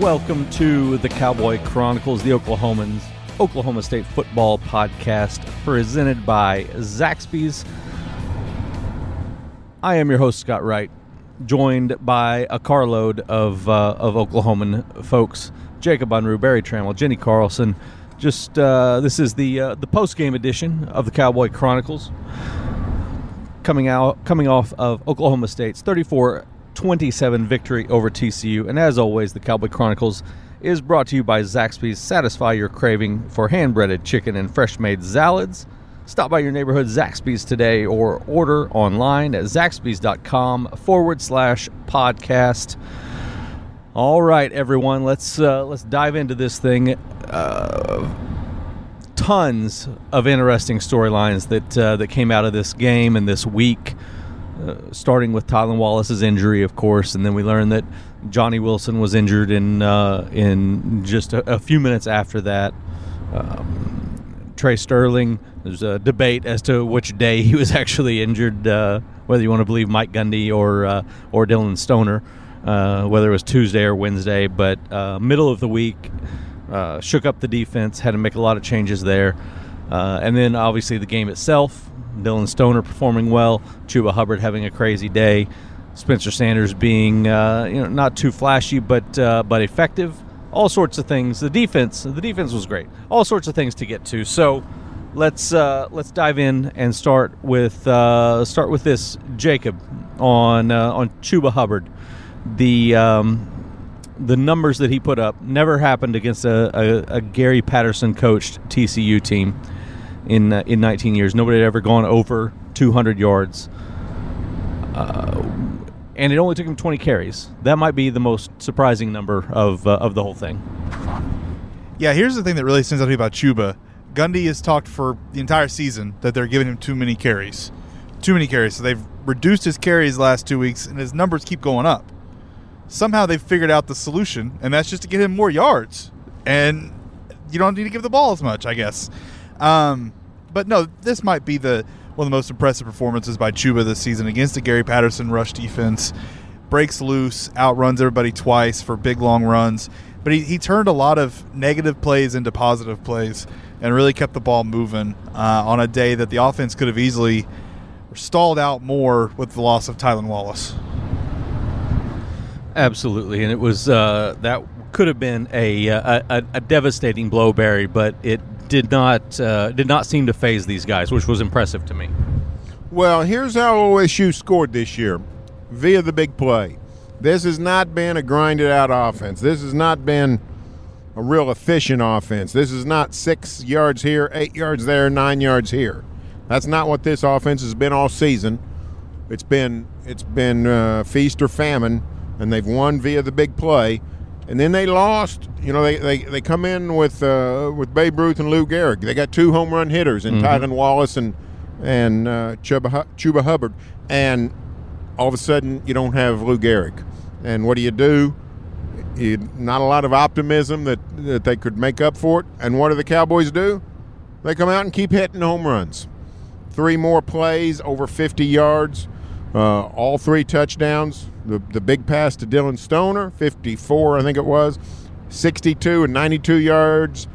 welcome to the Cowboy Chronicles, the Oklahomans, Oklahoma State football podcast presented by Zaxby's. I am your host, Scott Wright, joined by a carload of, uh, of Oklahoman folks Jacob Unruh, Barry Trammell, Jenny Carlson. Just uh, this is the uh, the post game edition of the Cowboy Chronicles, coming out coming off of Oklahoma State's 34 27 victory over TCU. And as always, the Cowboy Chronicles is brought to you by Zaxby's. Satisfy your craving for hand breaded chicken and fresh made salads. Stop by your neighborhood Zaxby's today or order online at zaxby's.com forward slash podcast. All right, everyone, let's uh, let's dive into this thing. Uh, tons of interesting storylines that uh, that came out of this game and this week. Uh, starting with Tylan Wallace's injury, of course, and then we learned that Johnny Wilson was injured in uh, in just a, a, few minutes after that. Um, Trey Sterling. There's a debate as to which day he was actually injured, uh, whether you want to believe Mike Gundy or uh, or Dillon Stoner, uh, whether it was Tuesday or Wednesday. But uh, middle of the week, shook up the defense, had to make a lot of changes there, and then obviously the game itself. Dillon Stoner performing well, Chuba Hubbard having a crazy day, Spencer Sanders being you know not too flashy but but effective all sorts of things. The defense, the defense was great. All sorts of things to get to. So let's uh, let's dive in and start with uh, start with this Jacob on uh, on Chuba Hubbard. The um, the numbers that he put up never happened against a, a, a Gary Patterson coached TCU team in uh, in 19 years. Nobody had ever gone over 200 yards. Uh, and it only took him 20 carries. That might be the most surprising number of uh, of the whole thing. Yeah, here's the thing that really stands out to me about Chuba. Gundy has talked for the entire season that they're giving him too many carries. Too many carries. So they've reduced his carries last two weeks, and his numbers keep going up. Somehow they've figured out the solution, and that's just to get him more yards. And you don't need to give the ball as much, I guess. Um, but no, this might be the one of the most impressive performances by Chuba this season against the Gary Patterson rush defense. Breaks loose, outruns everybody twice for big long runs. But he, he turned a lot of negative plays into positive plays and really kept the ball moving uh, on a day that the offense could have easily stalled out more with the loss of Tylan Wallace. Absolutely, and it was uh, that could have been a, a, a devastating blow, Barry, but it did not uh, did not seem to phase these guys, which was impressive to me. Well, here's how OSU scored this year via the big play. This has not been a grinded out offense. This has not been a real efficient offense. This is not six yards here, eight yards there, nine yards here. That's not what this offense has been all season. It's been it's been uh, feast or famine, and they've won via the big play and then they lost. You know, they, they, they come in with uh, with Babe Ruth and Lou Gehrig. They got two home run hitters in mm-hmm. Tylan Wallace and and uh, Chuba, Chuba Hubbard, and all of a sudden you don't have Lou Gehrig. And what do you do? You, not a lot of optimism that, that they could make up for it. And what do the Cowboys do? They come out and keep hitting home runs. Three more plays, over 50 yards, uh, all three touchdowns the, the big pass to Dillon Stoner, 54, I think it was, 62 and 92 yards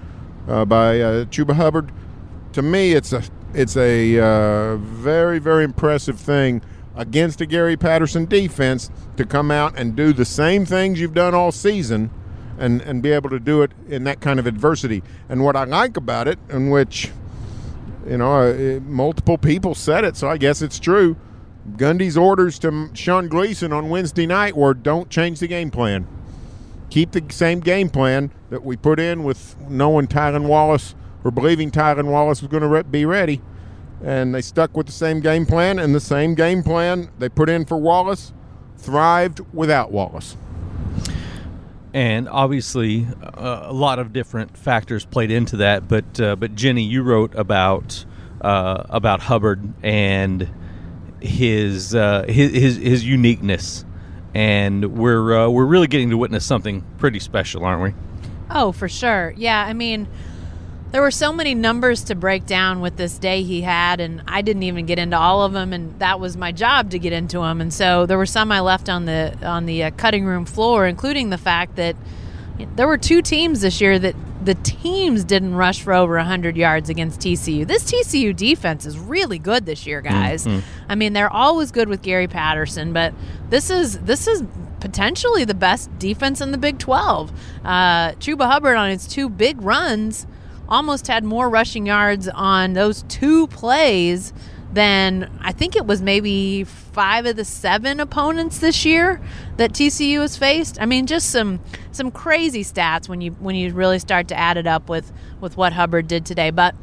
uh, by uh, Chuba Hubbard. To me, it's a it's a uh, very very impressive thing against a Gary Patterson defense to come out and do the same things you've done all season. And, and be able to do it in that kind of adversity. And what I like about it, in which, you know, uh, multiple people said it, so I guess it's true Gundy's orders to Sean Gleason on Wednesday night were don't change the game plan. Keep the same game plan that we put in with knowing Tylan Wallace or believing Tylan Wallace was going to re- be ready. And they stuck with the same game plan, and the same game plan they put in for Wallace thrived without Wallace. And obviously, uh, a lot of different factors played into that. But uh, but Jenny, you wrote about uh, about Hubbard and his uh, his, his his uniqueness, and we're uh, we're really getting to witness something pretty special, aren't we? Oh, for sure. Yeah, I mean, there were so many numbers to break down with this day he had, and I didn't even get into all of them, and that was my job to get into them. And so there were some I left on the on the uh, cutting room floor, including the fact that there were two teams this year that the teams didn't rush for over 100 yards against TCU. This TCU defense is really good this year, guys. I mean, they're always good with Gary Patterson, but this is this is potentially the best defense in the Big 12. Uh, Chuba Hubbard on his two big runs almost had more rushing yards on those two plays than I think it was maybe five of the seven opponents this year that TCU has faced. I mean, just some some crazy stats when you when you really start to add it up with with what Hubbard did today. But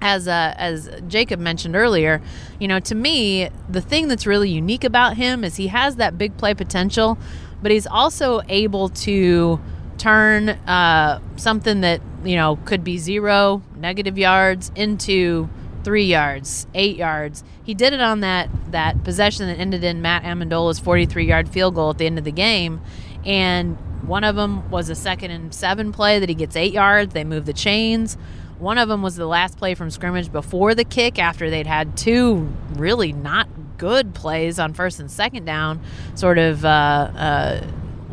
as uh, as Jacob mentioned earlier, you know, to me, the thing that's really unique about him is he has that big play potential, but he's also able to turn uh, something that you know could be zero negative yards into three yards, eight yards. He did it on that that possession that ended in Matt Ammendola's 43 yard field goal at the end of the game, and one of them was a second and seven play that he gets eight yards. They move the chains. One of them was the last play from scrimmage before the kick after they'd had two really not good plays on first and second down, sort of uh, uh,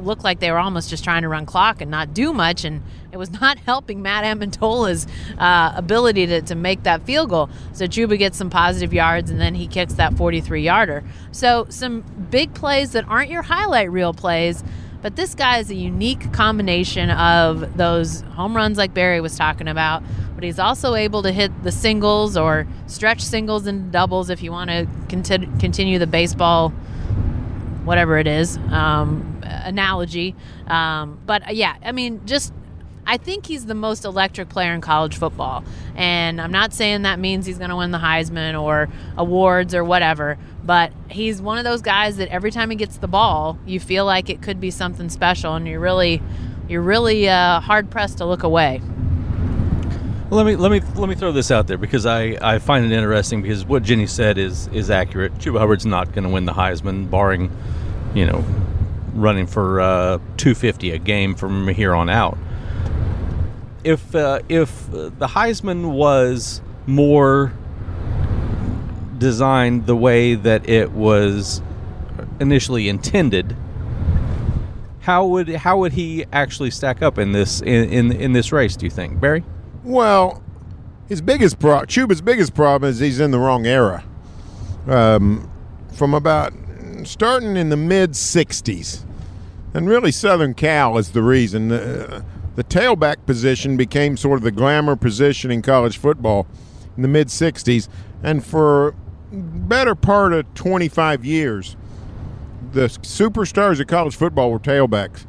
looked like they were almost just trying to run clock and not do much, and it was not helping Matt Ammendola's uh, ability to, to make that field goal. So Chuba gets some positive yards, and then he kicks that 43 yarder. So some big plays that aren't your highlight reel plays. But this guy is a unique combination of those home runs like Barry was talking about, but he's also able to hit the singles or stretch singles and doubles if you want to continue the baseball, whatever it is, um, analogy. Um, but uh, yeah, I mean, just I think he's the most electric player in college football. And I'm not saying that means he's going to win the Heisman or awards or whatever, but he's one of those guys that every time he gets the ball, you feel like it could be something special and you're really you're really uh, hard pressed to look away. Let me let me let me throw this out there because I, I find it interesting because what Jenny said is is accurate. Chuba Hubbard's not going to win the Heisman, barring you know running for uh, 250 a game from here on out. If uh, if the Heisman was more designed the way that it was initially intended, how would how would he actually stack up in this in in, in this race? Do you think, Barry? Well, his biggest pro Chuba's biggest problem is he's in the wrong era. Um, from about starting in the mid '60s, and really Southern Cal is the reason. Uh, the tailback position became sort of the glamour position in college football in the mid '60s, and for better part of 25 years, the superstars of college football were tailbacks.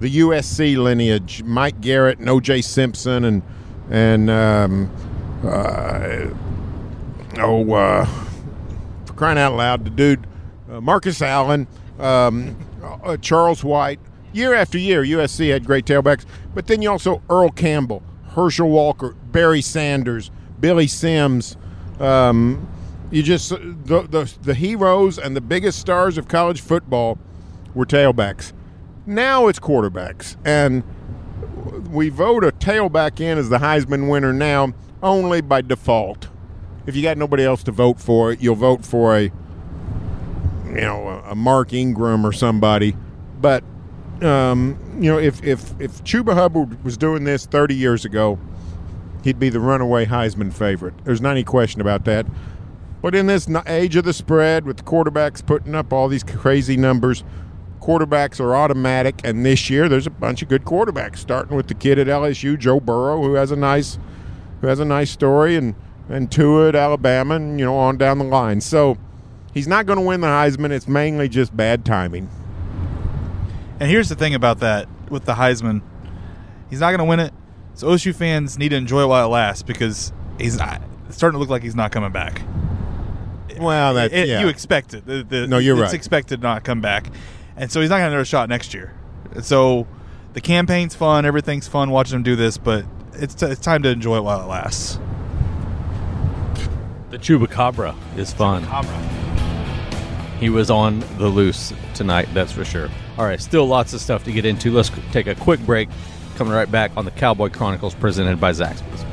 The USC lineage, Mike Garrett and O.J. Simpson, and and um, uh, oh, uh, for crying out loud, the dude uh, Marcus Allen, um, uh, Charles White. Year after year, USC had great tailbacks, but then you also Earl Campbell, Herschel Walker, Barry Sanders, Billy Sims. Um, you just the, the the heroes and the biggest stars of college football were tailbacks. Now it's quarterbacks, and we vote a tailback in as the Heisman winner now only by default. If you got nobody else to vote for, you'll vote for a you know a, Mark Ingram or somebody. But um, you know if if if Chuba Hubbard was doing this 30 years ago, he'd be the runaway Heisman favorite. There's not any question about that. But in this age of the spread, with quarterbacks putting up all these crazy numbers, quarterbacks are automatic. And this year, there's a bunch of good quarterbacks, starting with the kid at LSU, Joe Burrow, who has a nice, who has a nice story, and and Tua at Alabama, and you know on down the line. So he's not going to win the Heisman. It's mainly just bad timing. And here's the thing about that with the Heisman, he's not going to win it. So OSU fans need to enjoy it while it lasts because he's not, it's starting to look like he's not coming back. Well, that yeah. you expect it. The, the, No, you're it's right. expected to not come back, and so he's not going to have another shot next year. So the campaign's fun, everything's fun watching him do this, but it's t- it's time to enjoy it while it lasts. The Chupacabra is fun he was on the loose tonight, that's for sure. All right, still lots of stuff to get into. Let's take a quick break. Coming right back on the Cowboy Chronicles presented by Zaxby's.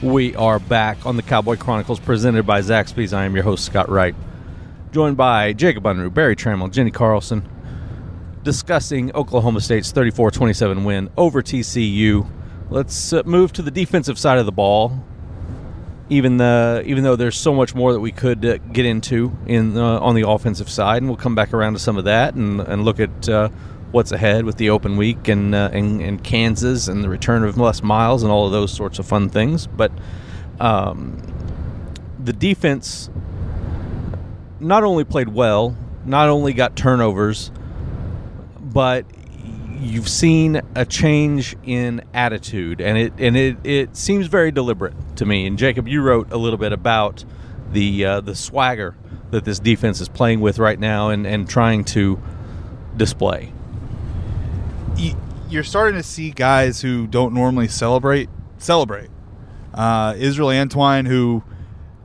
We are back on the Cowboy Chronicles presented by Zaxby's. I am your host, Scott Wright. Joined by Jacob Unruh, Barry Trammell, Jenny Carlson, discussing Oklahoma State's 34 27 win over TCU. Let's uh, move to the defensive side of the ball. Even the even though there's so much more that we could uh, get into in uh, on the offensive side, and we'll come back around to some of that and, and look at uh, what's ahead with the open week and, uh, and, and Kansas and the return of Les Miles and all of those sorts of fun things. But um, the defense not only played well, not only got turnovers, but you've seen a change in attitude, and it and it, it seems very deliberate to me. And Jacob, you wrote a little bit about the uh, the swagger that this defense is playing with right now, and, and trying to display. You're starting to see guys who don't normally celebrate celebrate. Uh, Israel Antwine, who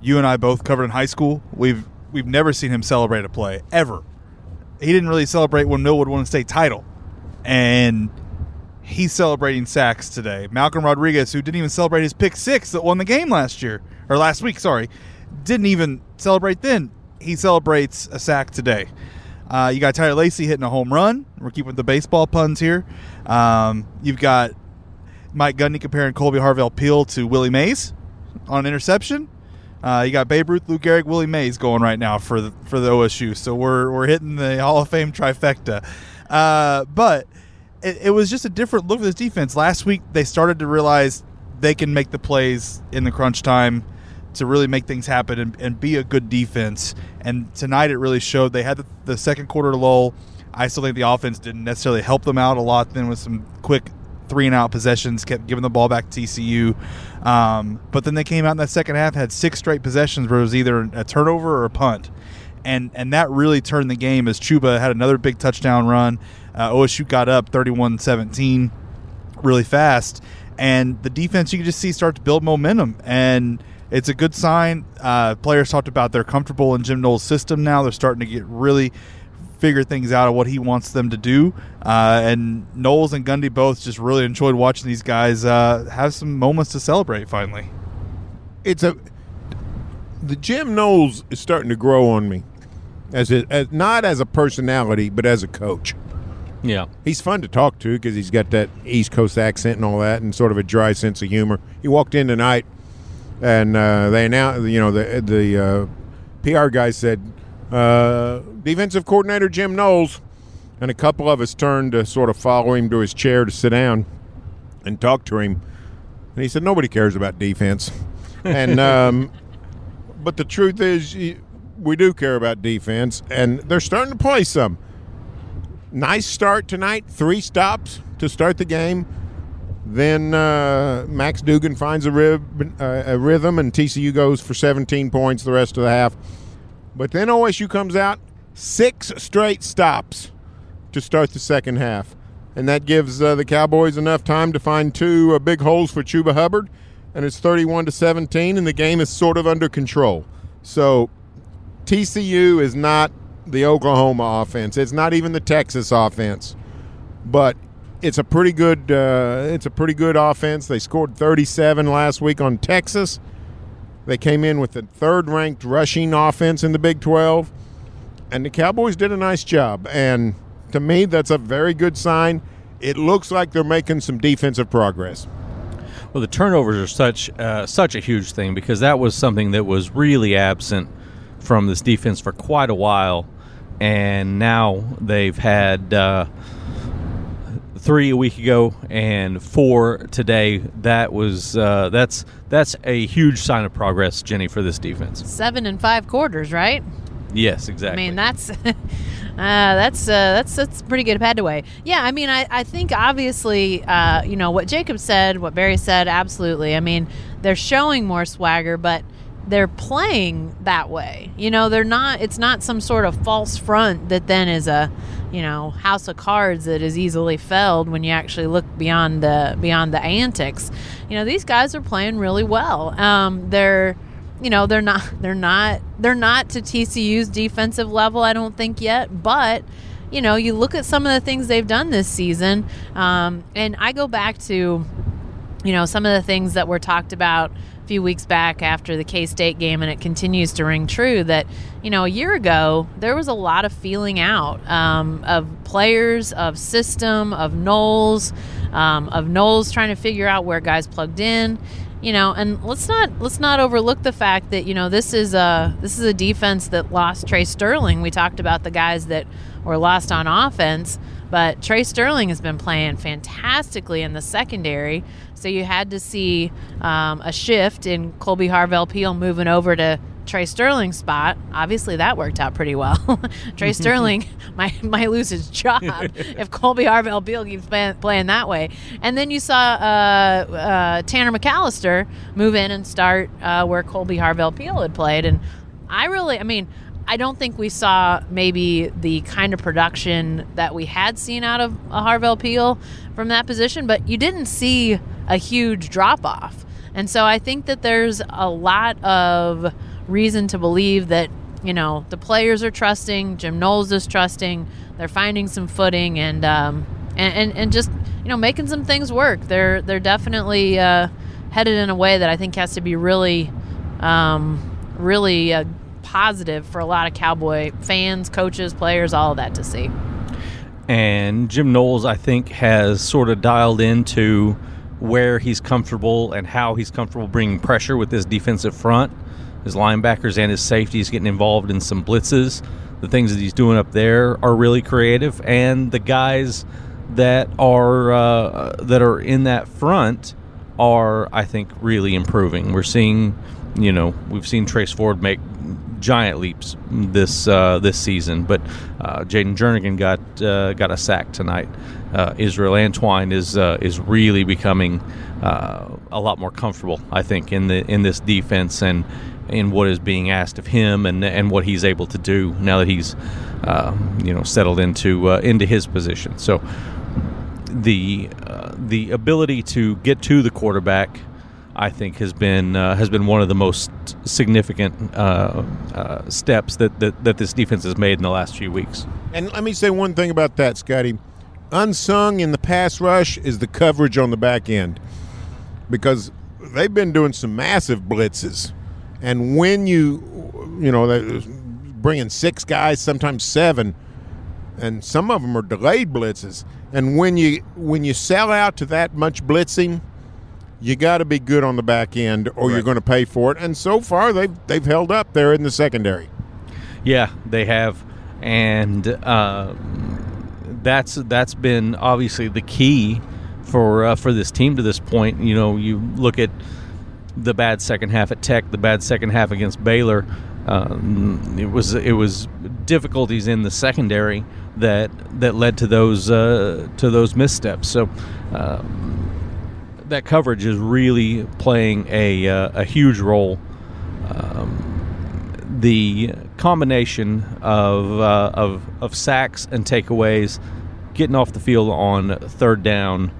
you and I both covered in high school, we've we've never seen him celebrate a play ever. He didn't really celebrate when Millwood won a state title, and he's celebrating sacks today. Malcolm Rodriguez, who didn't even celebrate his pick six that won the game last year or last week, sorry, didn't even celebrate then. He celebrates a sack today. Uh, you got Tyler Lacy hitting a home run. We're keeping the baseball puns here. Um, you've got Mike Gundy comparing Colby Harvell Peel to Willie Mays on an interception. Uh, you got Babe Ruth, Lou Gehrig, Willie Mays going right now for the, for the OSU. So we're, we're hitting the Hall of Fame trifecta. Uh, but it, it, was just a different look at this defense. Last week they started to realize they can make the plays in the crunch time to really make things happen and, and be a good defense. And tonight it really showed. They had the, the second quarter lull. I still think the offense didn't necessarily help them out a lot. Then with some quick three and out possessions, kept giving the ball back to TCU. Um, but then they came out in that second half, had six straight possessions where it was either a turnover or a punt. And, and that really turned the game as Chuba had another big touchdown run. Uh, OSU got up 31 17 really fast. And the defense, you can just see start to build momentum. And it's a good sign. Uh, players talked about they're comfortable in Jim Knowles' system now. They're starting to get really figure things out of what he wants them to do. Uh, and Knowles and Gundy both just really enjoyed watching these guys uh, have some moments to celebrate. Finally, it's a the Jim Knowles is starting to grow on me as, a, as not as a personality, but as a coach. Yeah, he's fun to talk to because he's got that East Coast accent and all that, and sort of a dry sense of humor. He walked in tonight, and uh, they announced, you know, the the uh, PR guy said uh, defensive coordinator Jim Knowles, and a couple of us turned to sort of follow him to his chair to sit down and talk to him. And he said, "Nobody cares about defense," and um, but the truth is, we do care about defense, and they're starting to play some. Nice start tonight, three stops to start the game. Then uh, Max Duggan finds a, rib, uh, a rhythm, and TCU goes for 17 points the rest of the half. But then OSU comes out six straight stops to start the second half. And that gives uh, the Cowboys enough time to find two uh, big holes for Chuba Hubbard. And it's 31 to 17, and the game is sort of under control. So TCU is not the Oklahoma offense. It's not even the Texas offense. But it's a pretty good uh, it's a pretty good offense. They scored 37 last week on Texas. They came in with the third ranked rushing offense in the Big 12, and the Cowboys did a nice job. And to me, that's a very good sign. It looks like they're making some defensive progress. Well, the turnovers are such uh, such a huge thing because that was something that was really absent from this defense for quite a while, and now they've had uh, three a week ago and four today. That was uh, that's that's a huge sign of progress, Jenny, for this defense. Seven and five quarters, right? Yes, exactly. I mean that's. Uh, that's uh, that's that's pretty good Padaway. Yeah, I mean, I, I think obviously, uh, you know, what Jacob said, what Barry said, absolutely. I mean, they're showing more swagger, but they're playing that way. You know, they're not. It's not some sort of false front that then is a you know house of cards that is easily felled when you actually look beyond the beyond the antics. You know, these guys are playing really well. Um, they're you know they're not they're not they're not to TCU's defensive level. I don't think yet, but you know you look at some of the things they've done this season, um, and I go back to you know some of the things that were talked about few weeks back after the K State game, and it continues to ring true that, you know, a year ago, there was a lot of feeling out um, of players, of system, of Knowles, um, of Knowles trying to figure out where guys plugged in. You know, and let's not let's not overlook the fact that you know this is a this is a defense that lost Trey Sterling. We talked about the guys that were lost on offense, but Trey Sterling has been playing fantastically in the secondary. So you had to see um, a shift in Colby Harvell Peel moving over to Trey Sterling's spot. Obviously, that worked out pretty well. Trey Sterling might, might lose his job if Colby Harvell Peel keeps playing, playing that way. And then you saw uh, uh, Tanner McCalister move in and start uh, where Colby Harvell Peel had played. And I really, I mean, I don't think we saw maybe the kind of production that we had seen out of a Harvell Peel from that position, but you didn't see a huge drop off. And so I think that there's a lot of reason to believe that, you know, the players are trusting, Jim Knowles is trusting, they're finding some footing and, um, and, and, and just, you know, making some things work. They're, they're definitely uh, headed in a way that I think has to be really, um, really uh, positive for a lot of Cowboy fans, coaches, players, all of that to see. And Jim Knowles, I think, has sort of dialed into where he's comfortable and how he's comfortable bringing pressure with this defensive front. His linebackers and his safeties getting involved in some blitzes. The things that he's doing up there are really creative, and the guys that are uh, that are in that front are, I think, really improving. We're seeing, you know, we've seen Trace Ford make giant leaps this uh, this season. But uh, Jayden Jernigan got uh, got a sack tonight. Uh, Israel Antwine is uh, is really becoming uh, a lot more comfortable, I think, in the in this defense and in what is being asked of him and and what he's able to do now that he's you know settled into into his position. So the the ability to get to the quarterback I think has been uh, has been one of the most significant uh, uh, steps that, that that this defense has made in the last few weeks. And let me say one thing about that, Scotty. Unsung in the pass rush is the coverage on the back end because they've been doing some massive blitzes, and when you you know bringing six guys, sometimes seven, and some of them are delayed blitzes. And when you when you sell out to that much blitzing you got to be good on the back end, or right. you're going to pay for it. And so far, they've they've held up there in the secondary. Yeah, they have, and uh, that's that's been obviously the key for uh, for this team to this point. You know, you look at the bad second half at Tech, the bad second half against Baylor. Um, it was it was difficulties in the secondary that that led to those uh, to those missteps. So. Um, that coverage is really playing a, uh, a huge role. Um, the combination of, uh, of, of sacks and takeaways, getting off the field on third down,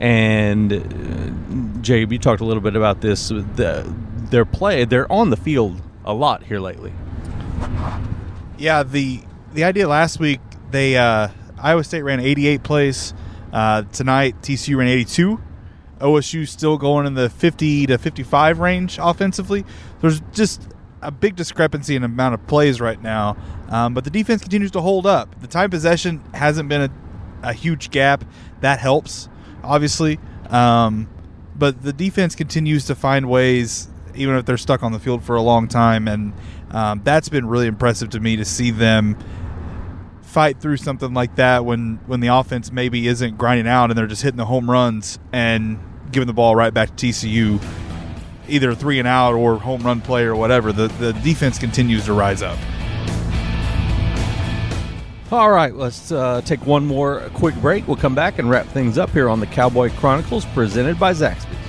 and uh, Jabe, you talked a little bit about this. The, their play, they're on the field a lot here lately. Yeah, the the idea last week, they uh, Iowa State ran 88 plays. Uh, tonight, TCU ran 82. OSU still going in the 50 to 55 range offensively. There's just a big discrepancy in amount of plays right now, um, but the defense continues to hold up. The time possession hasn't been a, a huge gap. That helps, obviously, um, but the defense continues to find ways, even if they're stuck on the field for a long time, and um, that's been really impressive to me to see them fight through something like that when when the offense maybe isn't grinding out and they're just hitting the home runs and giving the ball right back to TCU, either three and out or home run play or whatever. The the defense continues to rise up. All right, let's uh, take one more quick break. We'll come back and wrap things up here on the Cowboy Chronicles, presented by Zaxby.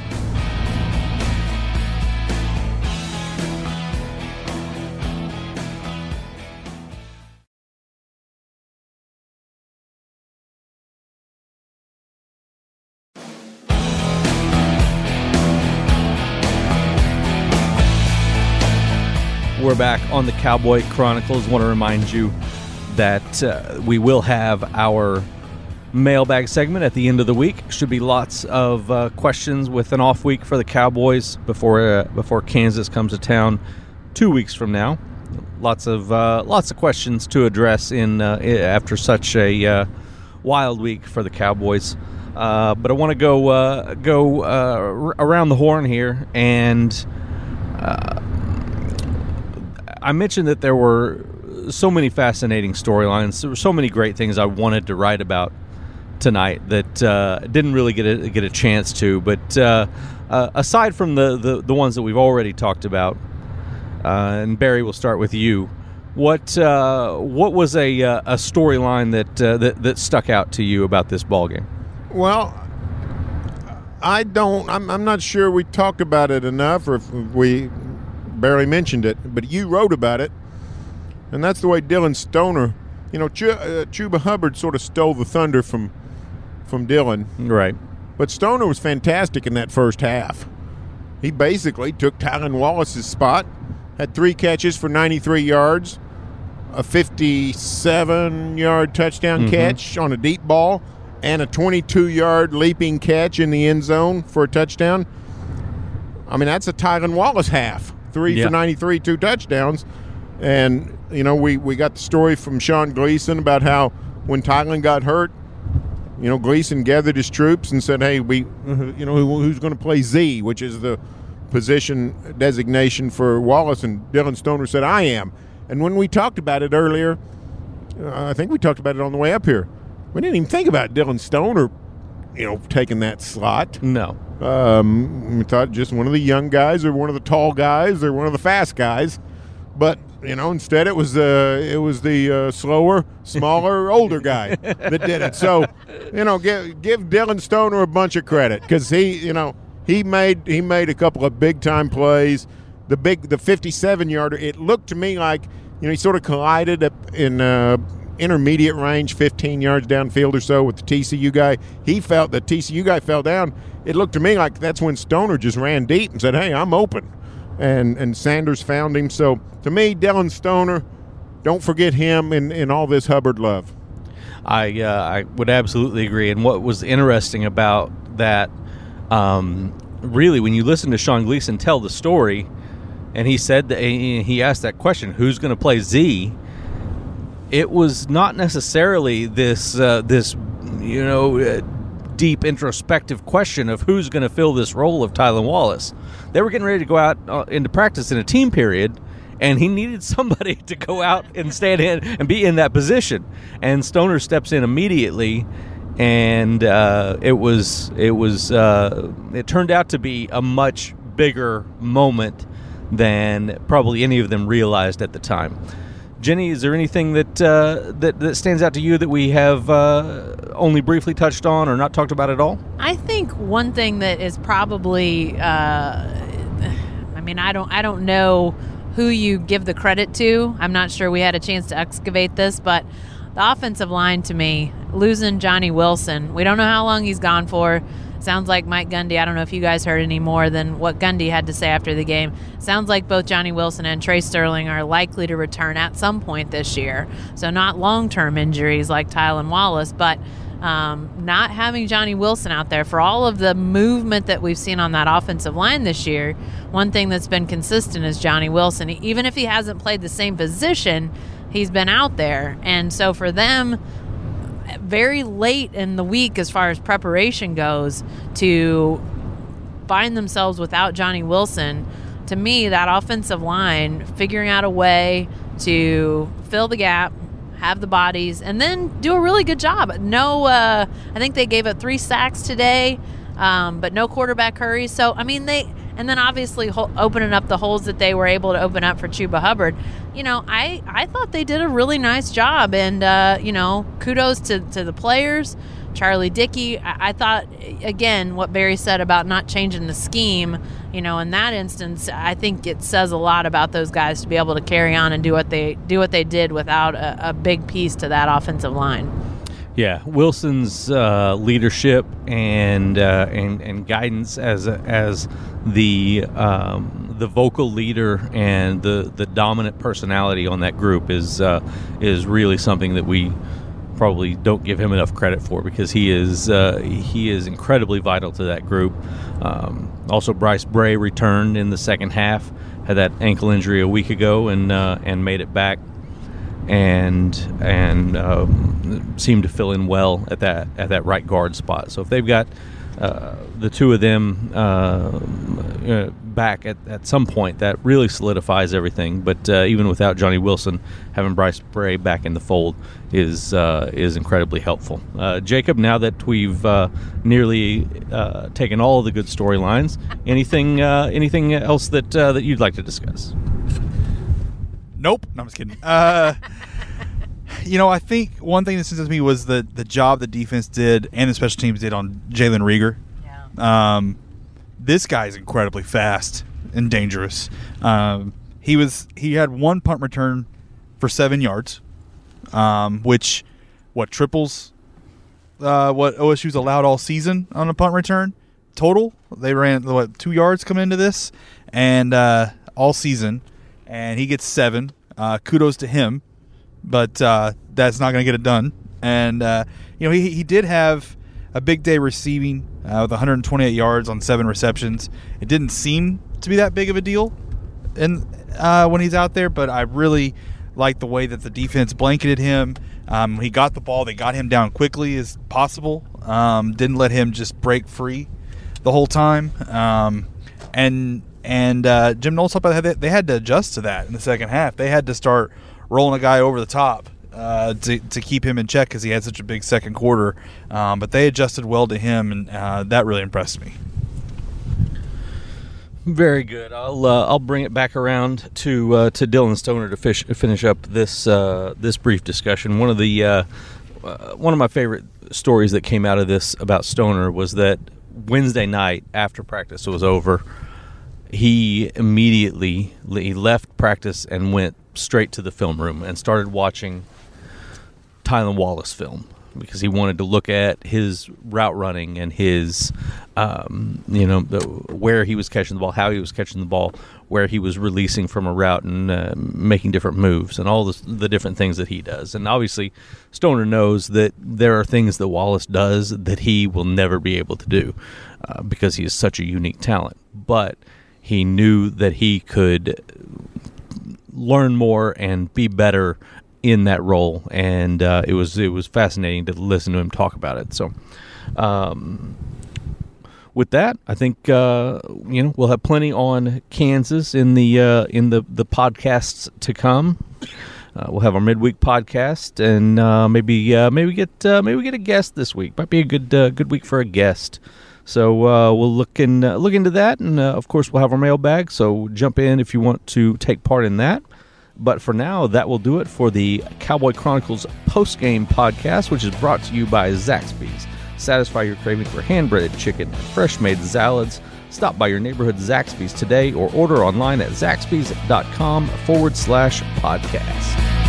We're back on the Cowboy Chronicles. Want to remind you that uh, we will have our mailbag segment at the end of the week. Should be lots of uh, questions with an off week for the Cowboys before uh, before Kansas comes to town two weeks from now. Lots of uh, lots of questions to address in uh, after such a uh, wild week for the Cowboys. Uh, but I want to go go around the horn here, and I mentioned that there were so many fascinating storylines. There were so many great things I wanted to write about tonight that uh, didn't really get a get a chance to. But uh, uh, aside from the, the the ones that we've already talked about, uh, and Barry, we'll start with you. What uh, what was a uh, a storyline that, that that stuck out to you about this ball game? Well, I don't. I'm, I'm not sure we talked about it enough, or if we barely mentioned it. But you wrote about it, and that's the way Dillon Stoner. You know, Ch- uh, Chuba Hubbard sort of stole the thunder from from Dillon, Right. but Stoner was fantastic in that first half. He basically took Tylan Wallace's spot, had three catches for 93 yards, a 57 yard touchdown catch on a deep ball, and a 22 yard leaping catch in the end zone for a touchdown. I mean, that's a Tylan Wallace half. Three Yeah. for 93, two touchdowns. And, you know, we, we got the story from Sean Gleason about how when Tylan got hurt, you know, Gleason gathered his troops and said, "Hey, we, you know, who, who's going to play Z, which is the position designation for Wallace?" And Dillon Stoner said, "I am." And when we talked about it earlier, uh, I think we talked about it on the way up here. We didn't even think about Dillon Stoner, you know, taking that slot. No. Um, we thought just one of the young guys, or one of the tall guys, or one of the fast guys. But you know, instead it was uh, it was the uh, slower, smaller, older guy that did it. So, you know, give give Dillon Stoner a bunch of credit because he, you know, he made he made a couple of big time plays. The big the 57 yarder. It looked to me like you know he sort of collided in. Uh, intermediate range, 15 yards downfield or so with the TCU guy. He felt the TCU guy fell down. It looked to me like that's when Stoner just ran deep and said, "Hey, I'm open," and and Sanders found him. So to me, Dylan Stoner, don't forget him in in all this Hubbard love. I uh, I would absolutely agree. And what was interesting about that, um, really, when you listen to Sean Gleason tell the story, and he said that he asked that question, "Who's going to play Z?" It was not necessarily this uh, this you know uh, deep introspective question of who's going to fill this role of Tylan Wallace. They were getting ready to go out uh, into practice in a team period and he needed somebody to go out and stand in and be in that position. And Stoner steps in immediately, and uh, it was it was uh, it turned out to be a much bigger moment than probably any of them realized at the time. Jenny, is there anything that uh, that that stands out to you that we have uh, only briefly touched on or not talked about at all? I think one thing that is probably, uh, I mean, I don't, I don't know who you give the credit to. I'm not sure we had a chance to excavate this, but the offensive line to me, losing Johnny Wilson, we don't know how long he's gone for. Sounds like Mike Gundy. I don't know if you guys heard any more than what Gundy had to say after the game. Sounds like both Johnny Wilson and Trey Sterling are likely to return at some point this year. So not long-term injuries like Tylan Wallace, but um, not having Johnny Wilson out there for all of the movement that we've seen on that offensive line this year. One thing that's been consistent is Johnny Wilson. Even if he hasn't played the same position, he's been out there, and so for them very late in the week as far as preparation goes to find themselves without Johnny Wilson, to me, that offensive line figuring out a way to fill the gap, have the bodies, and then do a really good job. No, uh, I think they gave up three sacks today, um, but no quarterback hurries. So, I mean, they. And then obviously ho- opening up the holes that they were able to open up for Chuba Hubbard. You know, I, I thought they did a really nice job. And, uh, you know, kudos to, to the players. Charlie Dickey, I, I thought, again, what Barry said about not changing the scheme, you know, in that instance, I think it says a lot about those guys to be able to carry on and do what they do what they did without a, a big piece to that offensive line. Yeah, Wilson's uh, leadership and uh, and and guidance as as the um, the vocal leader and the the dominant personality on that group is uh, is really something that we probably don't give him enough credit for because he is uh, he is incredibly vital to that group. Um, also, Bryce Bray returned in the second half, had that ankle injury a week ago, and uh, and made it back, and and um, seemed to fill in well at that at that right guard spot. So if they've got uh, the two of them uh, uh, back at, at some point, that really solidifies everything. But uh, even without Johnny Wilson, having Bryce Bray back in the fold is is incredibly helpful. Jacob, now that we've nearly taken all the good storylines, anything anything else that that you'd like to discuss? Nope. No, I'm just kidding. You know, I think one thing that stands out to me was the the job the defense did and the special teams did on Jalen Reagor. Yeah. Um, this guy is incredibly fast and dangerous. Um, he was he had one punt return for seven yards, um, which what triples uh, what OSU's allowed all season on a punt return total. They ran what two yards coming into this, and uh, all season, and he gets seven. Uh, kudos to him but uh, that's not going to get it done. And uh, you know, he he did have a big day receiving uh, with 128 yards on seven receptions. It didn't seem to be that big of a deal, in uh, when he's out there, but I really like the way that the defense blanketed him. Um, he got the ball; they got him down quickly as possible. Um, didn't let him just break free the whole time. Um, and and uh, Jim Knowles they had to adjust to that in the second half. They had to start rolling a guy over the top uh, to, to keep him in check because he had such a big second quarter. Um, but they adjusted well to him, and uh, that really impressed me. Very good. I'll uh, I'll bring it back around to uh, to Dillon Stoner to fish, finish up this uh, this brief discussion. One of the uh, one of my favorite stories that came out of this about Stoner was that Wednesday night after practice was over, he immediately he left practice and went straight to the film room and started watching Tylan Wallace film because he wanted to look at his route running and his, um, you know, the, where he was catching the ball, how he was catching the ball, where he was releasing from a route and uh, making different moves, and all the, the different things that he does. And obviously, Stoner knows that there are things that Wallace does that he will never be able to do uh, because he is such a unique talent. But he knew that he could learn more and be better in that role, and uh, it was it was fascinating to listen to him talk about it. So, um, with that, I think uh, you know we'll have plenty on Kansas in the uh, in the the podcasts to come. Uh, we'll have our midweek podcast, and uh, maybe uh, maybe get maybe get a guest this week. Might be a good good week for a guest. So uh, we'll look in, uh, look into that, and uh, of course we'll have our mailbag. So jump in if you want to take part in that. But for now, that will do it for the Cowboy Chronicles post game podcast, which is brought to you by Zaxby's. Satisfy your craving for hand breaded chicken and fresh made salads. Stop by your neighborhood Zaxby's today or order online at zaxby's.com forward slash podcast.